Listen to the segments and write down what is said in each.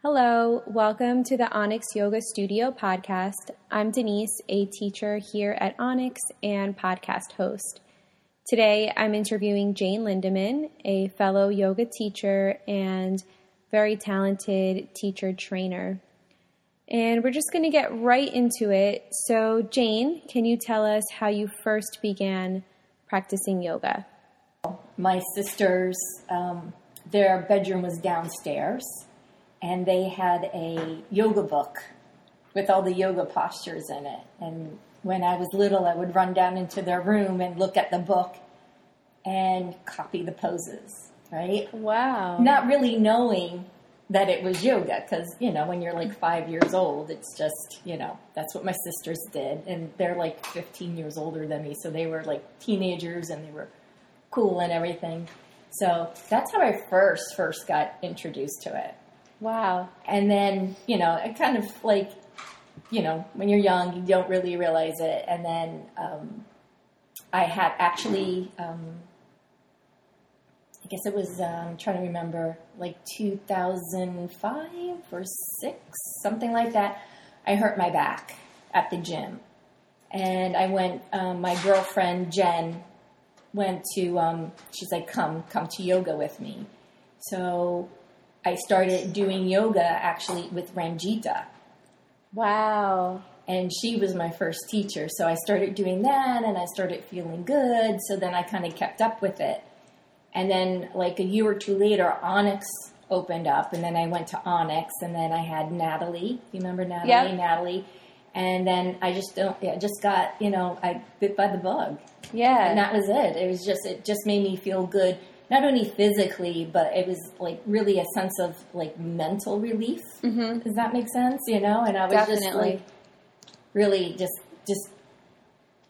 Hello, welcome to the Onyx Yoga Studio podcast. I'm Denise, a teacher here at Onyx and podcast host. Today I'm interviewing Jane Lindeman, a fellow yoga teacher and very talented teacher trainer. And we're just going to get right into it. So, Jane, can you tell us how you first began practicing yoga? My sisters, um, their bedroom was downstairs and they had a yoga book with all the yoga postures in it. And when I was little, I would run down into their room and look at the book and copy the poses, right? Wow. Not really knowing that it was yoga because, you know, when you're like five years old, it's just, you know, that's what my sisters did. And they're like 15 years older than me. So they were like teenagers and they were cool and everything. So that's how I first, first got introduced to it. Wow. And then, you know, it kind of like, you know, when you're young, you don't really realize it. And then um, I had actually, um, I guess it was, um, trying to remember, like 2005 or six, something like that. I hurt my back at the gym. And I went, um, my girlfriend, Jen, went to, um, she's like, come, come to yoga with me. So I started doing yoga actually with Ranjita. Wow. And she was my first teacher. So I started doing that and I started feeling good. So then I kind of kept up with it. And then, like a year or two later, Onyx opened up. And then I went to Onyx. And then I had Natalie. You remember Natalie? Yep. Natalie. And then I just don't, yeah, just got, you know, I bit by the bug. Yeah. And that was it. It was just, it just made me feel good not only physically, but it was like really a sense of like mental relief. Mm-hmm. Does that make sense? You know, and I was just like really just just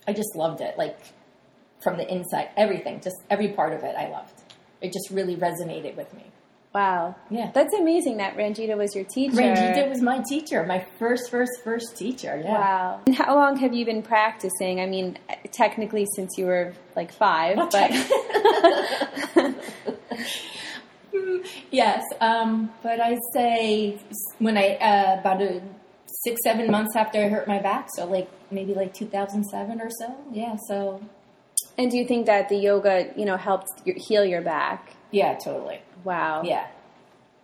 I just loved it, like from the inside, everything, just every part of it, I loved. It just really resonated with me. wow. Yeah. That's amazing that Ranjita was your teacher. Ranjita was my teacher, my first, first, first teacher. Yeah. Wow. And how long have you been practicing? I mean, technically since you were like five, but Yes, um, but I say when I uh, about a six seven months after I hurt my back, so like maybe like 2007 or so. Yeah, so and do you think that the yoga, you know, helped heal your back? yeah, totally. Wow. Yeah,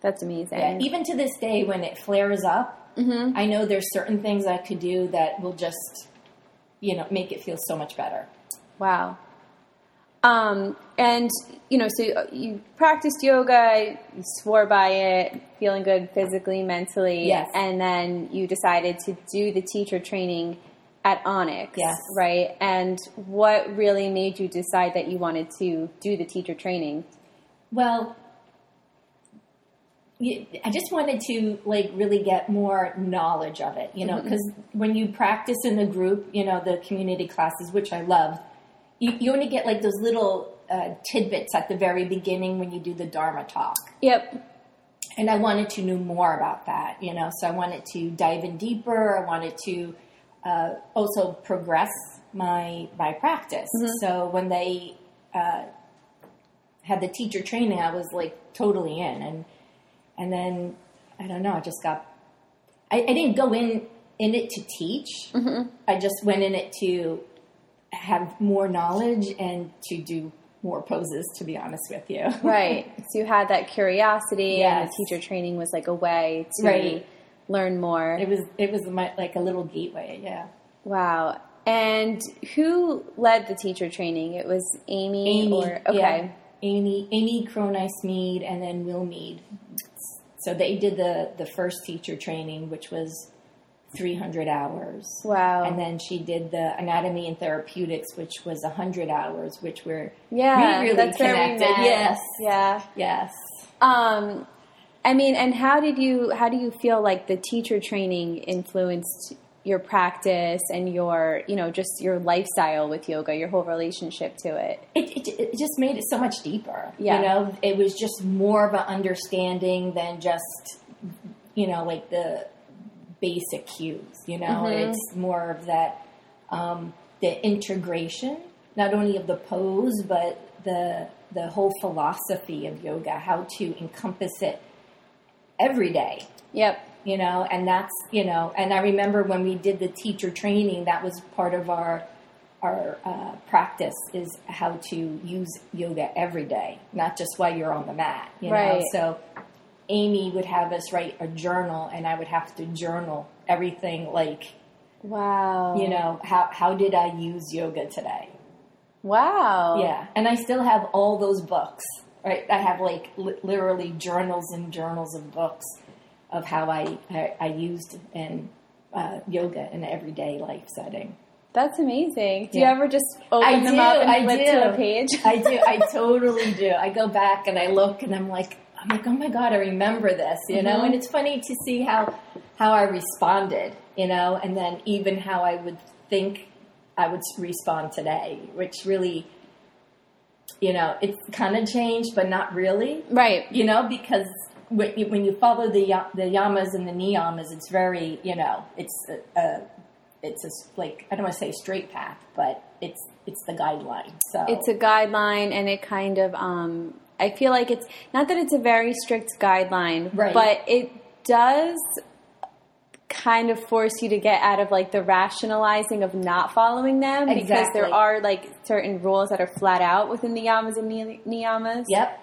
That's amazing. yeah. Even to this day, when it flares up, I know there's certain things I could do that will just, you know, make it feel so much better. Wow. Um, and you know, so you practiced yoga, you swore by it, feeling good physically, mentally, Yes. and then you decided to do the teacher training at Onyx, Yes. right? And what really made you decide that you wanted to do the teacher training? Well, I just wanted to like really get more knowledge of it, you know, because when you practice in the group, you know, the community classes, which I loved, you, you only get like those little uh, tidbits at the very beginning when you do the Dharma talk. Yep. And I wanted to know more about that, you know, so I wanted to dive in deeper. I wanted to uh, also progress my my practice. So when they uh, had the teacher training, I was like totally in, and and then I don't know, I just got. I, I didn't go in in it to teach. I just went in it to have more knowledge and to do more poses. To be honest with you, Right. so you had that curiosity, and the teacher training was like a way to Right. learn more. It was it was my, like a little gateway. Yeah, Wow. And who led the teacher training? It was Amy, Amy. or okay. yeah. Amy Amy Cronice Mead and then Will Mead. So they did the the first teacher training, which was 300 hours. Wow. And then she did the anatomy and therapeutics, which was 100 hours, which were yeah, really we connected. Yes, Yeah. yes. Um I mean, and how did you how do you feel like the teacher training influenced your practice and your, you know, just your lifestyle with yoga, your whole relationship to it? it, it, it just made it so much deeper. Yeah. You know, it was just more of an understanding than just, you know, like the basic cues. You know, Mm-hmm. it's more of that, um, the integration, not only of the pose, but the the whole philosophy of yoga, how to encompass it every day. Yep. You know, and that's you know, and I remember when we did the teacher training, that was part of our our uh, practice is how to use yoga every day, not just while you're on the mat. You Right. know, so Amy would have us write a journal, and I would have to journal everything like Wow. you know how how did I use yoga today? Wow. Yeah, and I still have all those books. Right, I have like li- literally journals and journals of books of how I I, I used and uh, yoga in everyday life setting. That's amazing. Do Yeah. you ever just open I them do, up and I flip do. to a page? I do, I totally do. I go back and I look and I'm like, I'm like, oh my god, I remember this, you know. Mhm. And it's funny to see how how I responded, you know, and then even how I would think I would respond today, which really, you know, it's kind of changed, but not really, right. you know, because when you, when you follow the the yamas and the niyamas, it's very, you know, it's a, a it's a, like I don't want to say straight path, but it's it's the guideline. So It's a guideline and it kind of um I feel like it's not that it's a very strict guideline, Right. but it does kind of force you to get out of like the rationalizing of not following them because there are like certain rules that are flat out within the yamas and ni- niyamas. Yep.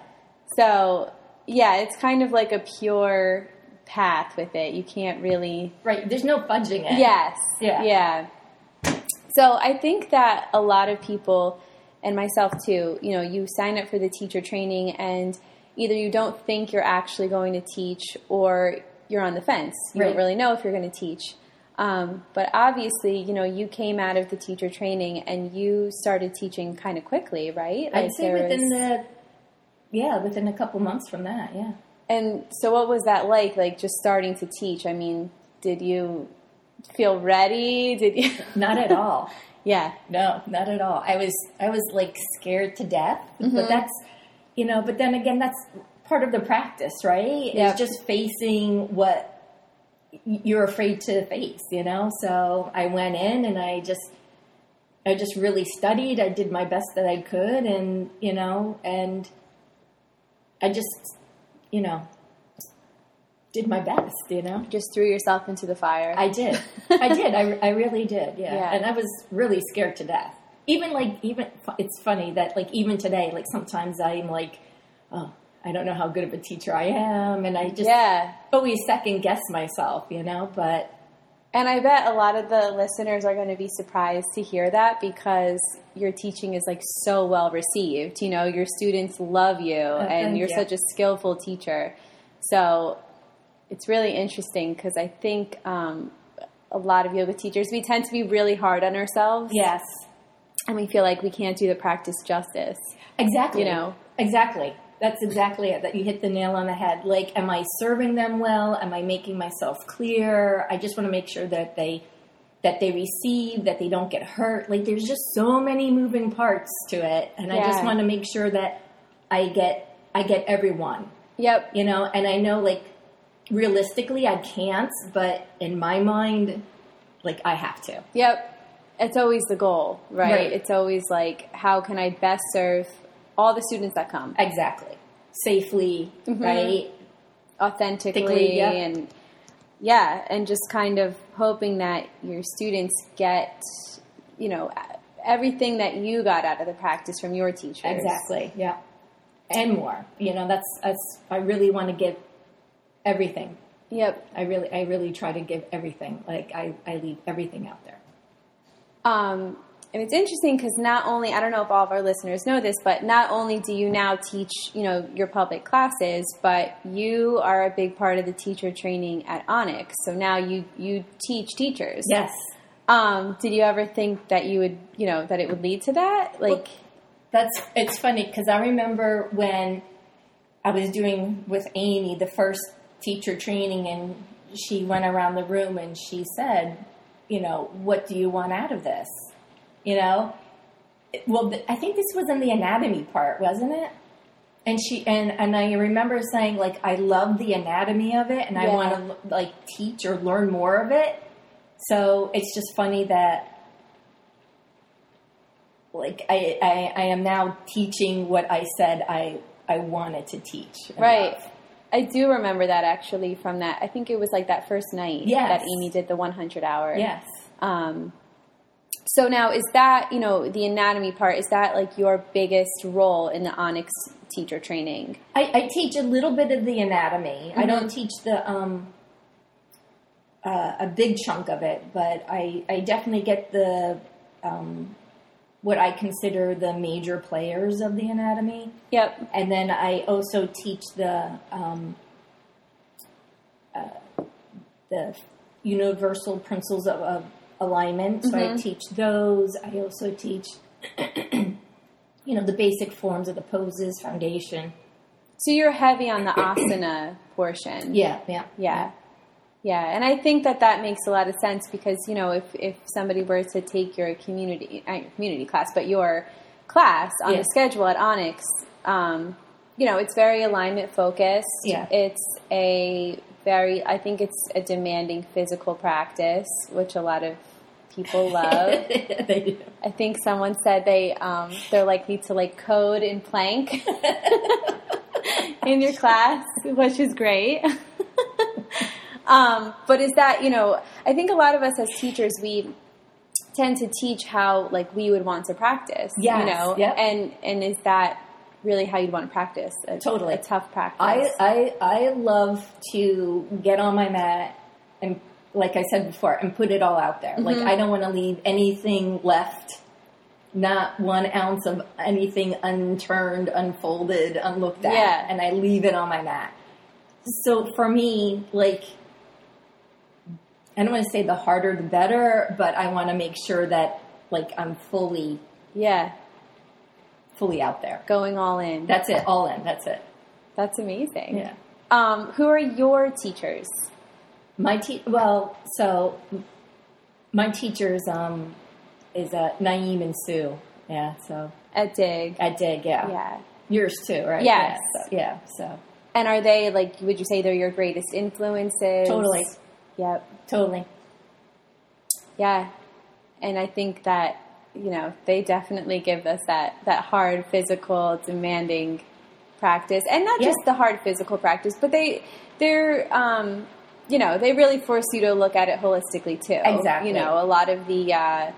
So, yeah, it's kind of like a pure path with it. You can't really Right. There's no fudging it. Yes. Yeah. Yeah. So I think that a lot of people, and myself too, you know, you sign up for the teacher training and either you don't think you're actually going to teach or you're on the fence. You Right. don't really know if you're going to teach. Um, but obviously, you know, you came out of the teacher training and you started teaching kind of quickly, right? I'd say within was- the yeah, within a couple months from that, yeah. And so, what was that like? Like just starting to teach. I mean, did you feel ready? Did you? Not at all. yeah. No, not at all. I was I was like scared to death, Mm-hmm. but that's you know, but then again that's part of the practice, right? Yep. It's just facing what you're afraid to face, you know? So I went in and I just I just really studied. I did my best that I could and, you know, and I just, you know, did my best, you know? Just threw yourself into the fire. I did. I did. I, I really did. Yeah. Yeah. And I was really scared to death. Even like, even, it's funny that like even today, like sometimes I'm like, oh, I don't know how good of a teacher I am. And I just yeah. always second guess myself, you know, but And I bet a lot of the listeners are going to be surprised to hear that because your teaching is like so well received. You know, your students love you uh, and thank you're you. such a skillful teacher. So it's really interesting because I think um, a lot of yoga teachers, we tend to be really hard on ourselves. yes, And we feel like we can't do the practice justice. exactly. You know. exactly. That's exactly it. That you hit the nail on the head. Like, am I serving them well? Am I making myself clear? I just want to make sure that they that they receive, that they don't get hurt. Like, there's just so many moving parts to it, and I just want to make sure that I get I get everyone. Yep. You know, and I know like realistically I can't, but in my mind, like I have to. Yep. It's always the goal, right? Right. It's always like, how can I best serve all the students that come Exactly. Safely, Mm-hmm. right? authentically yeah. and yeah, and just kind of hoping that your students get, you know, everything that you got out of the practice from your teachers. Exactly. Yeah. And more. You know, that's that's I really want to give everything. Yep. I really I really try to give everything. Like I, I leave everything out there. Um, and it's interesting because not only I don't know if all of our listeners know this, but not only do you now teach, you know, your public classes, but you are a big part of the teacher training at Onyx. So now you you teach teachers. Yes. Um, did you ever think that you would, you know, that it would lead to that? Like, That's it's funny because I remember when I was doing with Amy the first teacher training, and she went around the room and she said, "You know, what do you want out of this?" You know, well, I think this was in the anatomy part, wasn't it? And she and and I remember saying like, "I love the anatomy of it, and I want to like teach or learn more of it." So it's just funny that like I, I, I am now teaching what I said I I wanted to teach. Right. love. I do remember that actually from that. I think it was like that first night Yes. that Amy did the 100 hour. Yes. Um, so now is that, you know, the anatomy part, is that like your biggest role in the Onyx teacher training? I, I teach a little bit of the anatomy. I don't teach the um, uh, a big chunk of it, but I, I definitely get the um, what I consider the major players of the anatomy, Yep. and then I also teach the um, uh, the universal principles of, of alignment. So I teach those. I also teach. You know the basic forms of the poses, foundation. So you're heavy on the asana portion. Yeah, yeah, Yeah. Yeah, and I think that that makes a lot of sense because you know if, if somebody were to take your community not your community class but your class on the schedule at Onyx, um, you know it's very alignment focused. Yeah. it's a very I think it's a demanding physical practice, which a lot of people love. they do. I think someone said they um, they're likely to like code in plank in your class, which is great. Um, but is that you know? I think a lot of us as teachers we tend to teach how like we would want to practice. you know, yep. and and is that really how you'd want to practice? A, Totally. a tough practice. I, I I love to get on my mat and, like I said before, and put it all out there. Like Mm-hmm. I don't want to leave anything left, not one ounce of anything unturned, unfolded, unlooked at, Yeah. and I leave it on my mat. So for me, like. I don't want to say the harder the better, but I want to make sure that like I'm fully yeah, fully out there. going all in. That's it, all in. That's it. That's amazing. Yeah. Um, who are your teachers? My te- well, so my teachers um is uh, Naeem and Sue. Yeah, so At Dig. at Dig, yeah. yeah. Yours too, right? Yes. Yeah, so, yeah, so And are they like? Would you say they're your greatest influences? Totally. Yep. totally. Yeah. And I think that you know they definitely give us that that hard physical, demanding practice, and not Yeah. just the hard physical practice, but they they're um, you know they really force you to look at it holistically too. Exactly. You know, a lot of the uh,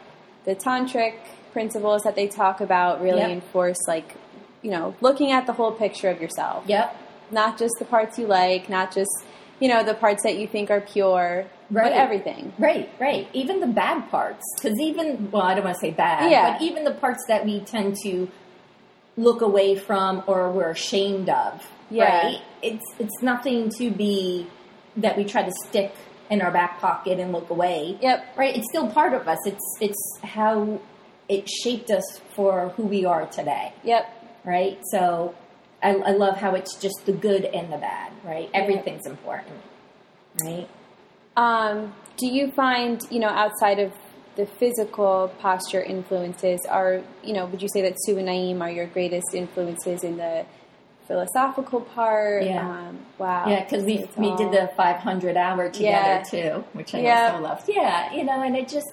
the tantric principles that they talk about really Yep. enforce like you know looking at the whole picture of yourself. Yep. not just the parts you like, not just you know the parts that you think are pure, but everything. Right, right. Even the bad parts, because even well, I don't want to say bad, Yeah. but even the parts that we tend to look away from or we're ashamed of, Yeah. right? It's it's nothing to be that we try to stick in our back pocket and look away. Yep. Right? It's still part of us. It's it's how it shaped us for who we are today. Yep. Right? So I, I love how it's just the good and the bad, right? Everything's important. Right? Um, do you find you know outside of the physical posture influences are you know would you say that Sue and Naeem are your greatest influences in the philosophical part? Yeah. Um, wow. Yeah, because we we all- did the 500 hour together Yeah. too, which I Yeah. also loved. Yeah, you know, and it just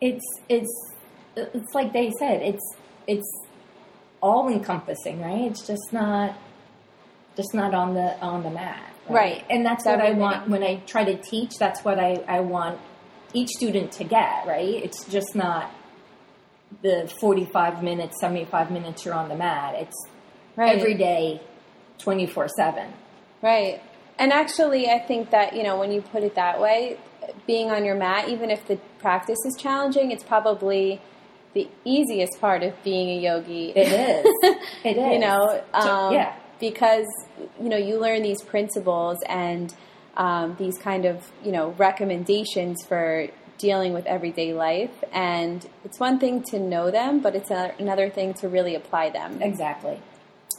it's it's it's like they said, it's it's all encompassing, right? It's just not just not on the on the mat, Right. And that's It's what I want when I try to teach. That's what I I want each student to get, right? It's just not the 45 minutes, 75 minutes you're on the mat. It's Right. every day 24 7 Right. And actually, I think that, you know, when you put it that way, being on your mat, even if the practice is challenging, it's probably the easiest part of being a yogi. It is. It is. you know, um, yeah. because, you know, you learn these principles and um, these kind of, you know, recommendations for dealing with everyday life. And it's one thing to know them, but it's a- another thing to really apply them. Exactly.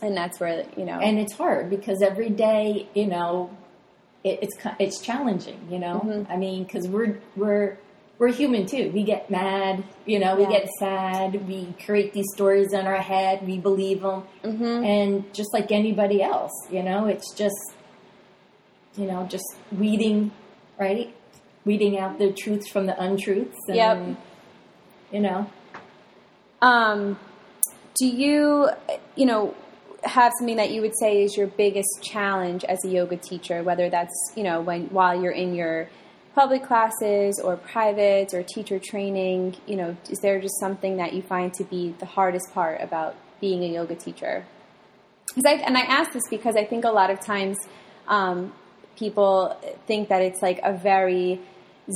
And that's where, you know, And it's hard because every day, you know, it, it's it's challenging. You know, Mm-hmm. I mean, because we're we're we're human too. We get mad. You know, we Yeah. get sad. We create these stories in our head. We believe them, Mm-hmm. and just like anybody else, you know, it's just you know just weeding, right? Weeding out the truths from the untruths. And, Yep. You know. Um, do you, you know, have something that you would say is your biggest challenge as a yoga teacher, whether that's you know when while you're in your public classes or privates or teacher training, you know, is there just something that you find to be the hardest part about being a yoga teacher? I, and I ask this because I think a lot of times um, people think that it's like a very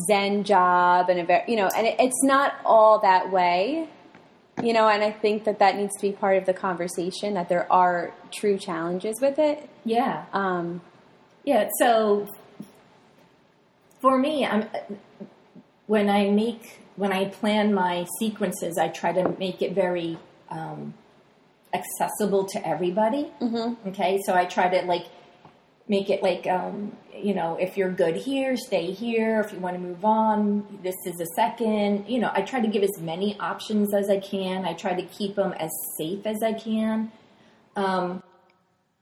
zen job and a very, you know, and it, it's not all that way you know, and I think that that needs to be part of the conversation that there are true challenges with it. Yeah. Um, yeah. So for me, I'm when I make when I plan my sequences, I try to make it very um, accessible to everybody. Mm-hmm. Okay, so I try to like make it like um, you know if you're good here stay here if you want to move on this is a second you know i try to give as many options as i can i try to keep them as safe as i can um,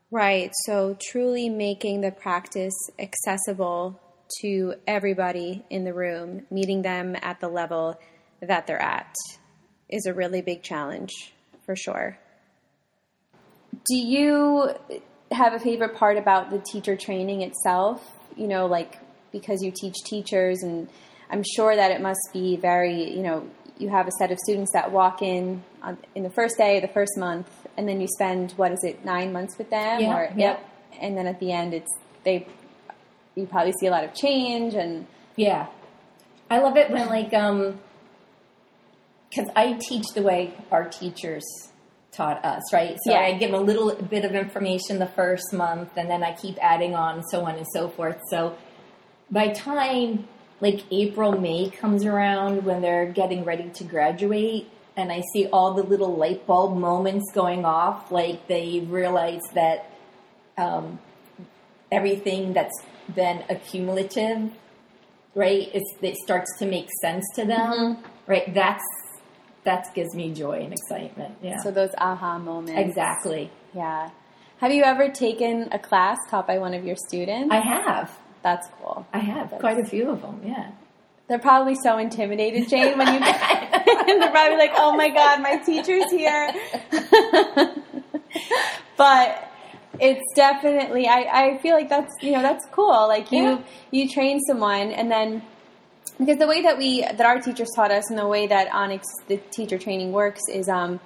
right so truly making the practice accessible to everybody in the room meeting them at the level that they're at is a really big challenge for sure do you have a favorite part about the teacher training itself? You know, like because you teach teachers, and I'm sure that it must be very, you know, you have a set of students that walk in on, in the first day, the first month, and then you spend what is it, nine months with them? Yeah, or, yep. And then at the end, it's they. You probably see a lot of change, and yeah, I love it when like um, because I teach the way our teachers taught us, right? So Yeah. I give them a little bit of information the first month, and then I keep adding on, so on and so forth. So by time like April, May comes around when they're getting ready to graduate, and I see all the little light bulb moments going off, like they realize that um, everything that's been accumulative, right? It's, it starts to make sense to them, mm-hmm. right? That's that gives me joy and excitement. Yeah, so those aha moments. exactly. Yeah. Have you ever taken a class taught by one of your students? I have, That's cool. I have quite a few of them. Yeah. They're probably so intimidated, Jane, when you and they're probably like, "Oh my god, my teacher's here." but it's definitely I, I feel like that's you know that's cool. Like you Yeah. you train someone and then because the way that we that our teachers taught us and the way that Onyx the teacher training works is um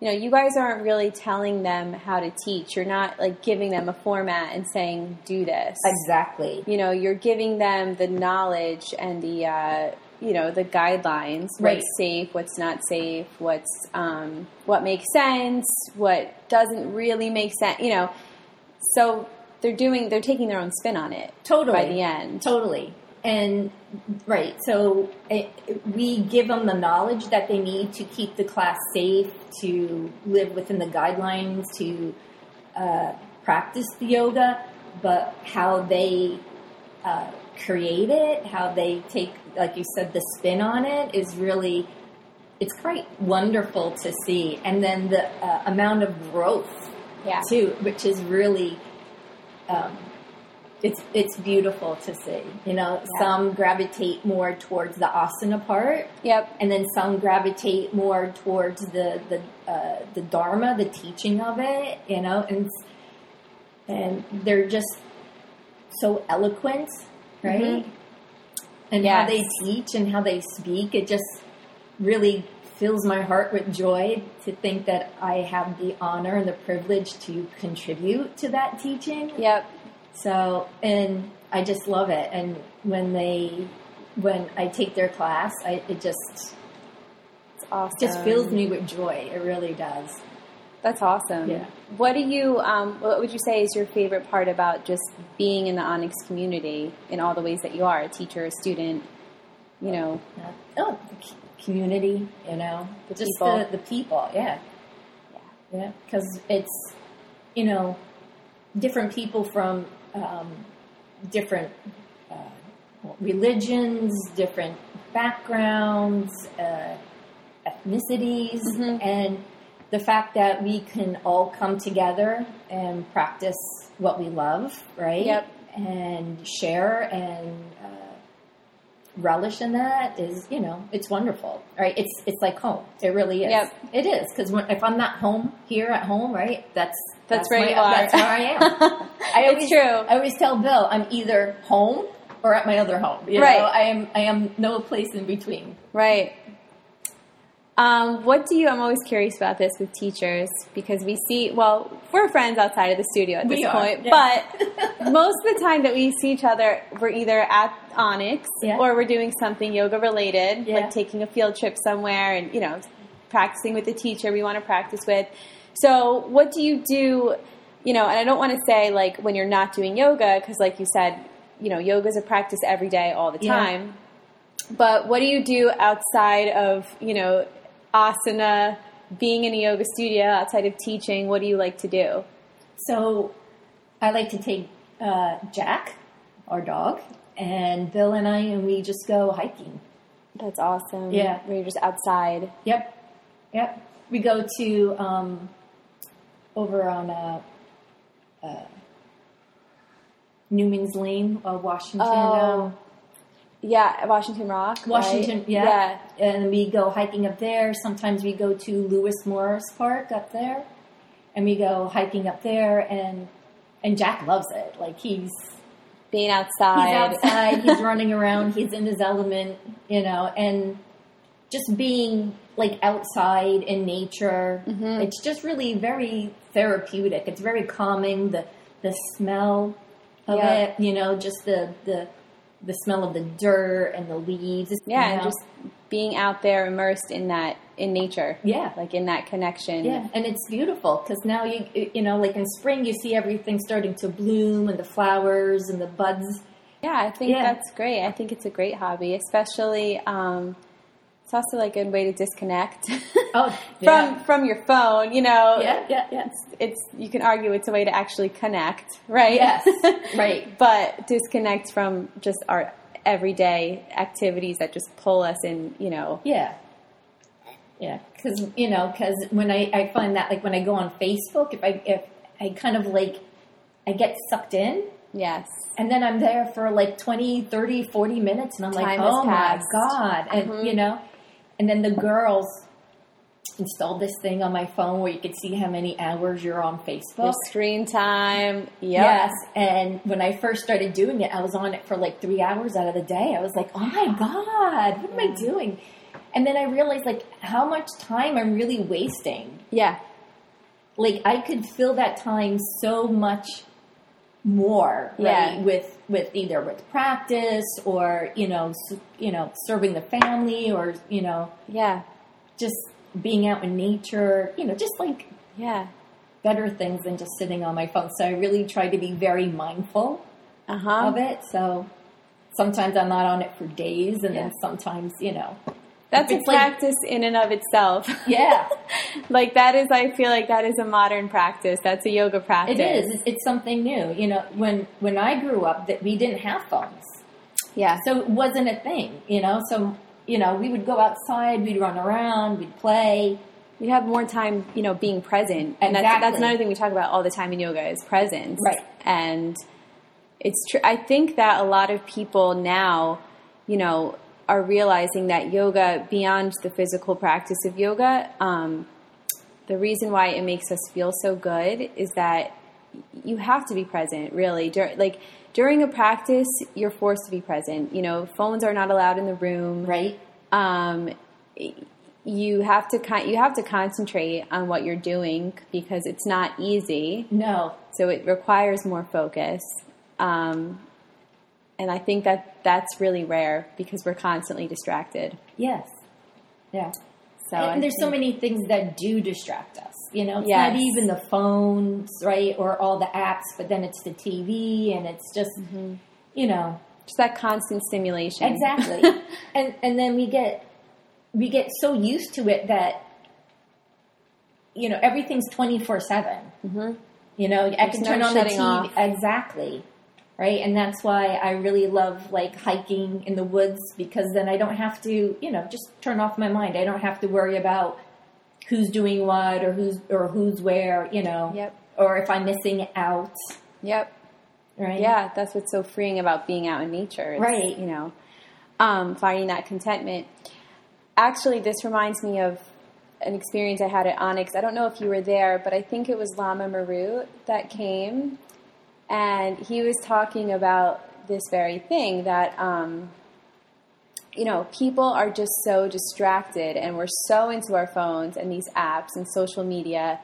you know you guys aren't really telling them how to teach. You're not like giving them a format and saying do this Exactly. you know you're giving them the knowledge and the uh, you know the guidelines Right. what's safe what's not safe what's um, what makes sense what doesn't really make sense you know so they're doing they're taking their own spin on it Totally. by the end Totally. And right, so it, we give them the knowledge that they need to keep the class safe, to live within the guidelines, to uh, practice the yoga, but how they uh, create it, how they take, like you said, the spin on it is really, it's quite wonderful to see. And then the uh, amount of growth yeah too, which is really um, it's it's beautiful to see. You know, Yeah. some gravitate more towards the asana part, yep and then some gravitate more towards the the uh, the dharma, the teaching of it. You know, and and they're just so eloquent, right? And how they teach and how they speak, it just really fills my heart with joy to think that I have the honor and the privilege to contribute to that teaching. yep So, and I just love it. And when they, when I take their class, I, it just it's awesome just fills me with joy. It really does. that's awesome Yeah. what do you um, what would you say is your favorite part about just being in the onyx community in all the ways that you are a teacher a student you know Oh, community, you know, The just people. the the people. Yeah, yeah, because it's you know different people from um, different uh, religions, different backgrounds, uh, ethnicities, Mhm. and the fact that we can all come together and practice what we love, right? Yep. And share and uh, relish in that is, you know, it's wonderful, right? It's it's like home. It really is. Yep. It is because if I'm not home here at home, right? That's That's where my- you are. That's where I am. I It's always, true. I always tell Bill I'm either home or at my other home. You Right. know, I am I am no place in between. Right. Um, what do you? I'm always curious about this with teachers because we see. Well, we're friends outside of the studio at We this are, point, yeah. but most of the time that we see each other, we're either at Onyx Yeah. or we're doing something yoga related, Yeah. like taking a field trip somewhere and you know practicing with the teacher we want to practice with. So, what do you do? You know, and I don't want to say like when you're not doing yoga because, like you said, you know, yoga is a practice every day, all the Yeah. time. But what do you do outside of, you know, asana, being in a yoga studio, outside of teaching? What do you like to do? So I like to take uh, Jack, our dog, and Bill and I, and we just go hiking. That's awesome. Yeah. Where you're just outside. Yep, yep. We go to um, over on uh, uh, Newman's Lane, uh, Washington. Oh, um, Yeah, Washington Rock. right? Washington, yeah. And we go hiking up there. Sometimes we go to Lewis Morris Park up there, and we go hiking up there. And and Jack loves it. Like he's Being outside. He's outside. he's running around. He's in his element, you know, and just being like outside in nature. Mm-hmm. It's just really very therapeutic. It's very calming. The the smell of Yeah. it, you know, just the the the smell of the dirt and the leaves. yeah, you and just being out there immersed in that, in nature. yeah. Like in that connection. Yeah, and it's beautiful because now you you know like in spring you see everything starting to bloom and the flowers and the buds. Yeah, I think Yeah. that's great. I think it's a great hobby, especially um, it's also like a good way to disconnect Oh, from yeah. from your phone. You know, Yeah, yeah, yeah. It's, it's you can argue it's a way to actually connect, right? Yes, right. but disconnect from just our everyday activities that just pull us in. You know, Yeah. Yeah, because you know, because when I, I find that like when I go on Facebook, if I if I kind of like I get sucked in, yes, and then I'm there for like 20, 30, 40 minutes, and I'm like, Time has oh my god, and Mhm. you know, and then the girls installed this thing on my phone where you could see how many hours you're on your Facebook. screen time. Yep. Yes, and when I first started doing it, I was on it for like three hours out of the day. I was like, "Oh my god, what am I doing?" And then I realized like how much time I'm really wasting. Yeah. Like I could fill that time so much more, right? Yeah. With with either with practice or you know you know serving the family or you know Yeah. just being out in nature. You know, just like Yeah. better things than just sitting on my phone. So I really try to be very mindful Uh huh. of it. So sometimes I'm not on it for days, and Yeah. then sometimes, you know, That's a It's like- practice in and of itself. yeah, like that is, I feel like that is a modern practice. That's a yoga practice. it is. It's, it's something new. You know, when when I grew up, that we didn't have phones, Yeah. so it wasn't a thing. You know, so you know, we would go outside, we'd run around, we'd play. you have more time, you know, being present. And that's, that's another thing we talk about all the time in yoga is presence. Right. And it's true. I think that a lot of people now, you know, are realizing that yoga, beyond the physical practice of yoga, um, the reason why it makes us feel so good is that you have to be present, really. Dur- like during a practice, you're forced to be present. You know, phones are not allowed in the room Right? um, you have to con- you have to concentrate on what you're doing because it's not easy. No, So it requires more focus. Um, and I think that that's really rare because we're constantly distracted. yes, yeah. So I and there's so many things that do distract us. You know, it's Yes. not even the phones, right, or all the apps, but then it's the TV, and it's just, Mm-hmm. you know, just that constant stimulation. exactly. and and then we get we get so used to it that you know everything's twenty four seven. You know, I can no turn on the TV off. exactly. Right, and that's why I really love like hiking in the woods because then I don't have to, you know, just turn off my mind. I don't have to worry about who's doing what or who's or who's where, you know, Yep. or if I'm missing out. Yep. Right. Yeah, that's what's so freeing about being out in nature. It's, Right. You know. um, finding that contentment. Actually, this reminds me of an experience I had at Onyx. I don't know if you were there, but I think it was Lama Marut that came, and he was talking about this very thing that. Um, you know, people are just so distracted and we're so into our phones and these apps and social media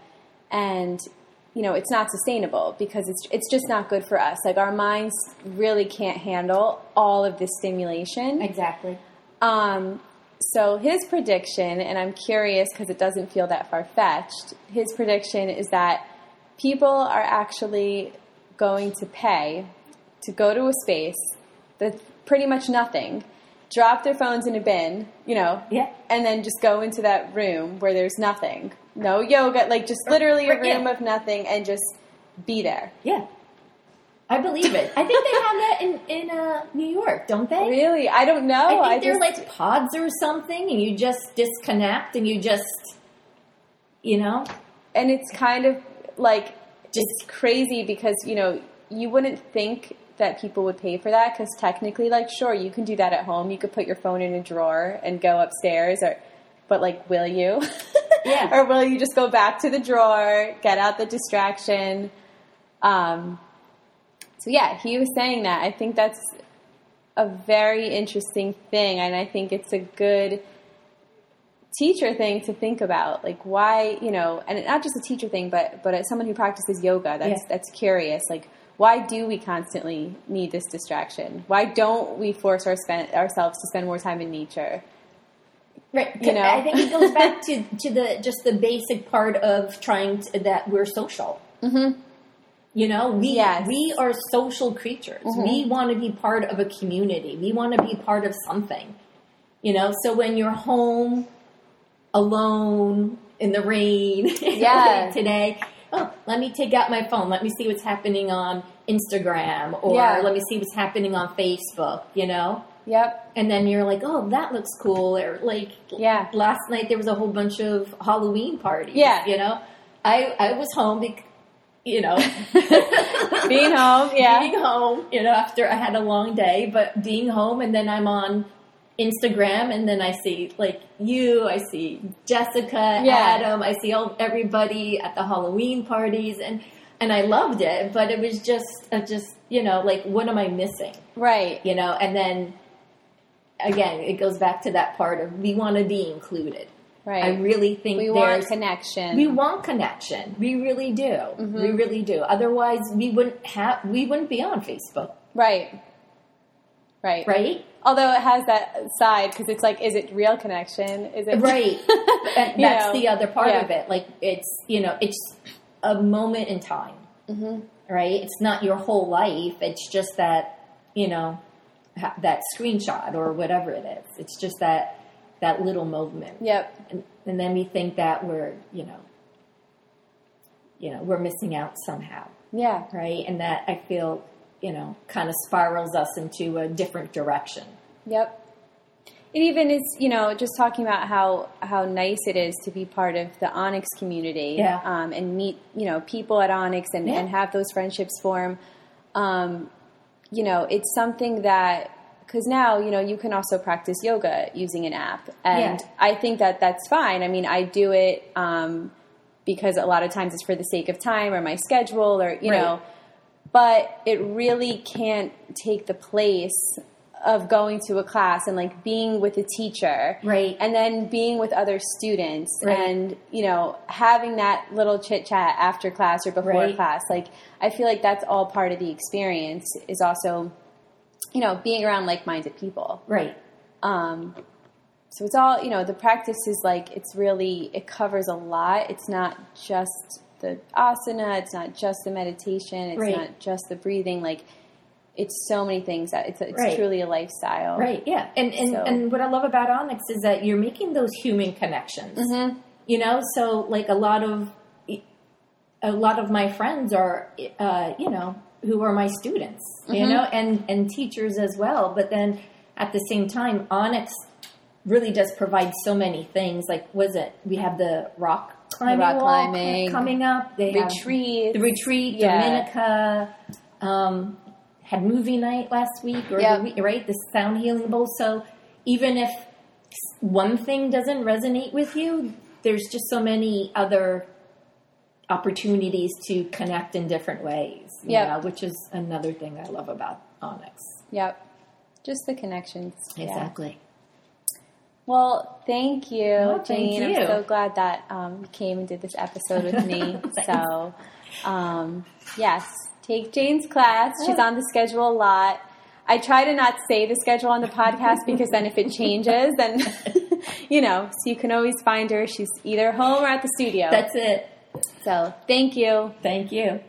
and you know, it's not sustainable because it's it's just not good for us. Like our minds really can't handle all of this stimulation. Exactly. Um, so his prediction, and I'm curious because it doesn't feel that far fetched. His prediction is that people are actually going to pay to go to a space that's pretty much nothing drop their phones in a bin, you know, Yeah. and then just go into that room where there's nothing, no yoga, like just literally a Right, yeah. room of nothing, and just be there. Yeah. I believe it. I think they have that in in uh, New York, don't they? Really, I don't know. I think they're just- like pods or something, and you just disconnect and you just, you know, and it's kind of like just crazy because you know you wouldn't think that people would pay for that because technically, like, sure, you can do that at home. You could put your phone in a drawer and go upstairs, or but like, will you? Yeah. or will you just go back to the drawer, get out the distraction? Um, so yeah, he was saying that. I think that's a very interesting thing, and I think it's a good teacher thing to think about like why you know and not just a teacher thing but but as someone who practices yoga that's Yeah. that's curious like why do we constantly need this distraction why don't we force our spend, ourselves to spend more time in nature right. You know? I think it goes back to to the just the basic part of trying to, that we're social. Mm-hmm. You know, we Yes. we are social creatures. We want to be part of a community. We want to be part of something. You know, so when you're home alone in the rain like today, oh, let me take out my phone. Let me see what's happening on Instagram or Yeah. let me see what's happening on Facebook, you know? yep And then you're like, oh, that looks cool. Or like, Yeah. last night there was a whole bunch of Halloween parties. Yeah. You know, I, I was home, bec- you know, being home yeah being home, you know, after I had a long day, but being home and then I'm on Instagram and then I see like you, I see Jessica, Yeah. Adam, I see all, everybody at the Halloween parties and, and I loved it, but it was just, uh, just, you know, like, what am I missing? right You know, and then again, it goes back to that part of we want to be included. right I really think we want connection we want connection. We really do. Mm-hmm. We really do. Otherwise, we wouldn't have. We wouldn't be on Facebook, right right right? although it has that side because it's like is it real connection is it Right. and that's know, the other part yeah. of it. Like it's you know it's a moment in time, mm-hmm. right? It's not your whole life. It's just that you know ha- that screenshot or whatever it is. It's just that that little moment. yep and, and then we think that we're you know you know we're missing out somehow yeah right and that i feel you know kind of spirals us into a different direction Yep. It even is, you know, just talking about how how nice it is to be part of the Onyx community, Yeah. um, and meet, you know, people at Onyx and, Yeah. and have those friendships form. Um, you know, it's something that because now you know you can also practice yoga using an app, and Yeah. I think that that's fine. I mean, I do it um, because a lot of times it's for the sake of time or my schedule, or you Right. know, but it really can't take the place of going to a class and like being with a teacher Right. and then being with other students Right. and you know having that little chit chat after class or before Right. class like i feel like that's all part of the experience is also you know being around like-minded people right um, so it's all you know the practice is like it's really it covers a lot it's not just the asana it's not just the meditation it's Right. not just the breathing like it's so many things that it's, it's Right. truly a lifestyle right yeah and and, So- and what i love about onyx is that you're making those human connections Mm-hmm. you know so like a lot of a lot of my friends are uh, you know who are my students you Mm-hmm. know and and teachers as well but then at the same time onyx really does provide so many things like was it we have the rock climbing rock climbing, coming up they have retreat the retreat Yeah. dominica um, had movie night last week, or Yep. the week, right? The sound healing bowl. So even if one thing doesn't resonate with you, there's just so many other opportunities to connect in different ways. know, which is another thing I love about Onyx. Yep. Just the connections. Yeah. Well, thank you, Oh, thank Jane. you. I'm so glad that um, you came and did this episode with me. so, um, yes, take Jane's class. She's on the schedule a lot. I try to not say the schedule on the podcast because then if it changes, then, you know, so you can always find her. She's either home or at the studio. That's it. so, thank you. Thank you.